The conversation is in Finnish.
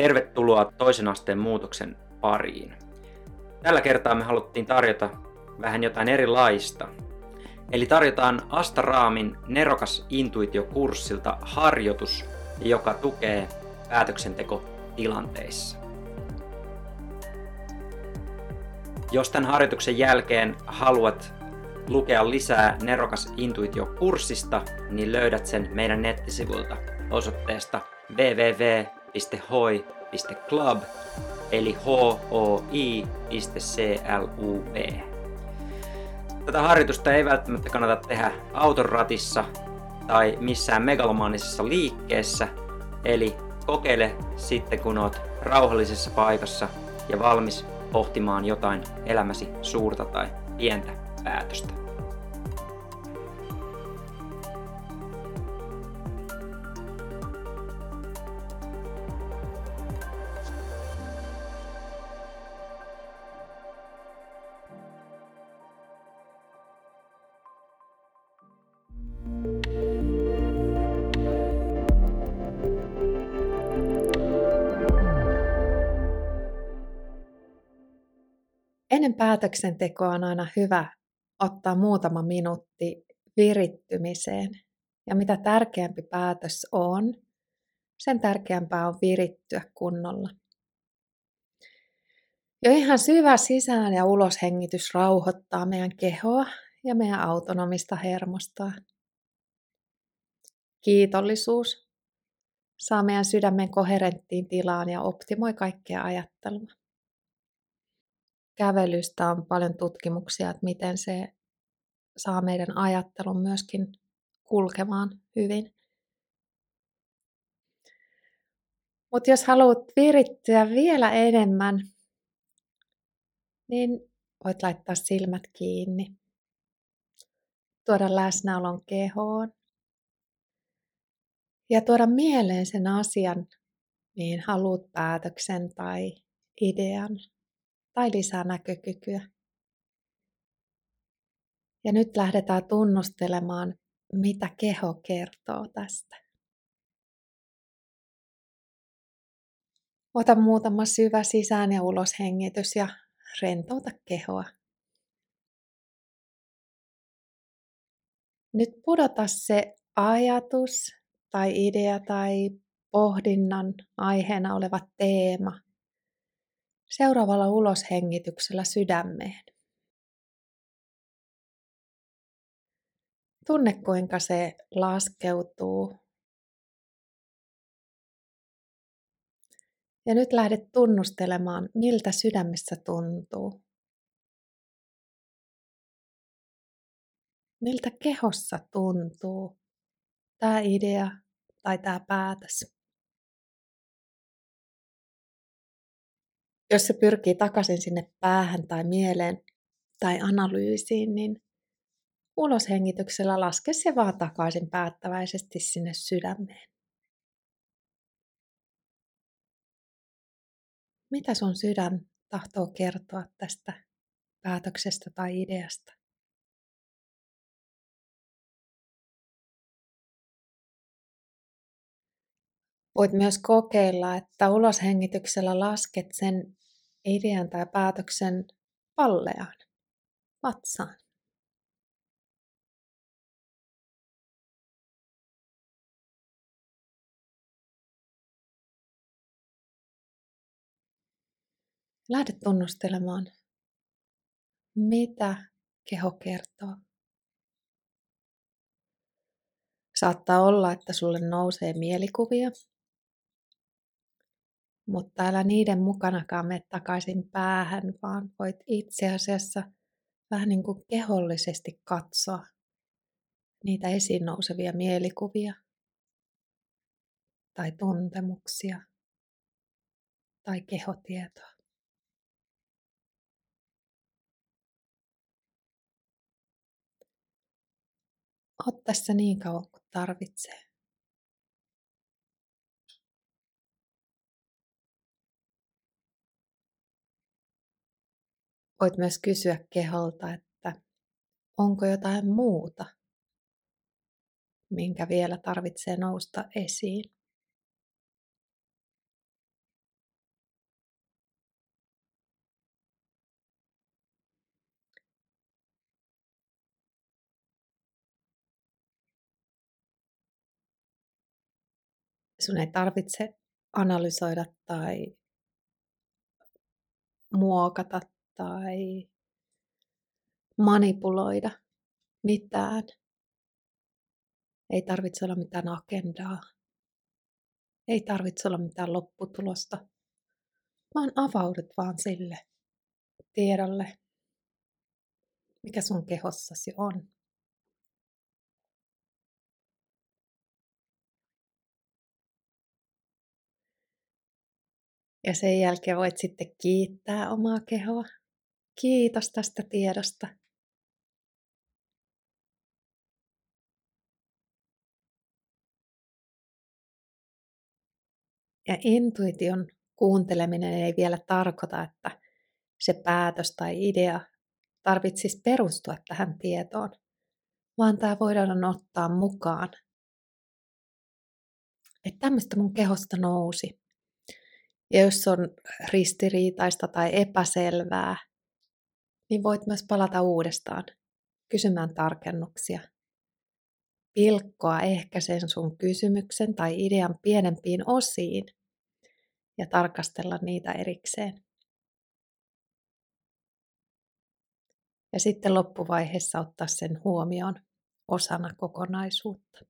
Tervetuloa toisen asteen muutoksen pariin. Tällä kertaa me haluttiin tarjota vähän jotain erilaista. Eli tarjotaan Asta Raamin Nerokas intuitio-kurssilta harjoitus, joka tukee päätöksentekotilanteissa. Jos tämän harjoituksen jälkeen haluat lukea lisää Nerokas Intuitio-kurssista, niin löydät sen meidän nettisivuilta osoitteesta www.hoi.club eli hoi.club. Tätä harjoitusta ei välttämättä kannata tehdä auton ratissa tai missään megalomaanisessa liikkeessä, eli kokeile sitten kun oot rauhallisessa paikassa ja valmis pohtimaan jotain elämäsi suurta tai pientä päätöstä. Ennen päätöksentekoa on aina hyvä ottaa muutama minuutti virittymiseen. Ja mitä tärkeämpi päätös on, sen tärkeämpää on virittyä kunnolla. Jo ihan syvä sisään- ja uloshengitys rauhoittaa meidän kehoa ja meidän autonomista hermostoa. Kiitollisuus saa meidän sydämen koherenttiin tilaan ja optimoi kaikkea ajattelua kävelystä on paljon tutkimuksia, että miten se saa meidän ajattelun myöskin kulkemaan hyvin. Mutta jos haluat virittyä vielä enemmän, niin voit laittaa silmät kiinni. Tuoda läsnäolon kehoon. Ja tuoda mieleen sen asian, mihin haluat päätöksen tai idean tai lisää näkökykyä. Ja nyt lähdetään tunnustelemaan, mitä keho kertoo tästä. Ota muutama syvä sisään ja ulos hengitys ja rentouta kehoa. Nyt pudota se ajatus tai idea tai pohdinnan aiheena oleva teema seuraavalla uloshengityksellä sydämeen. Tunne kuinka se laskeutuu. Ja nyt lähdet tunnustelemaan, miltä sydämessä tuntuu. Miltä kehossa tuntuu tämä idea tai tämä päätös. Jos se pyrkii takaisin sinne päähän tai mieleen tai analyysiin, niin uloshengityksellä laske se vaan takaisin päättäväisesti sinne sydämeen. Mitä sun sydän tahtoo kertoa tästä päätöksestä tai ideasta? Voit myös kokeilla, että uloshengityksellä lasket sen idean tai päätöksen palleaan, vatsaan. Lähde tunnustelemaan, mitä keho kertoo. Saattaa olla, että sulle nousee mielikuvia mutta älä niiden mukanakaan mene takaisin päähän, vaan voit itse asiassa vähän niin kuin kehollisesti katsoa niitä esiin nousevia mielikuvia tai tuntemuksia tai kehotietoa. Oot tässä niin kauan kuin tarvitsee. Voit myös kysyä keholta, että onko jotain muuta, minkä vielä tarvitsee nousta esiin. Sun ei tarvitse analysoida tai muokata tai manipuloida mitään. Ei tarvitse olla mitään agendaa. Ei tarvitse olla mitään lopputulosta, vaan avaudut vaan sille tiedolle, mikä sun kehossasi on. Ja sen jälkeen voit sitten kiittää omaa kehoa. Kiitos tästä tiedosta. Ja intuition kuunteleminen ei vielä tarkoita, että se päätös tai idea tarvitsisi perustua tähän tietoon, vaan tämä voidaan ottaa mukaan. Että tämmöistä mun kehosta nousi. Ja jos on ristiriitaista tai epäselvää, niin voit myös palata uudestaan kysymään tarkennuksia. Pilkkoa ehkä sen sun kysymyksen tai idean pienempiin osiin ja tarkastella niitä erikseen. Ja sitten loppuvaiheessa ottaa sen huomioon osana kokonaisuutta.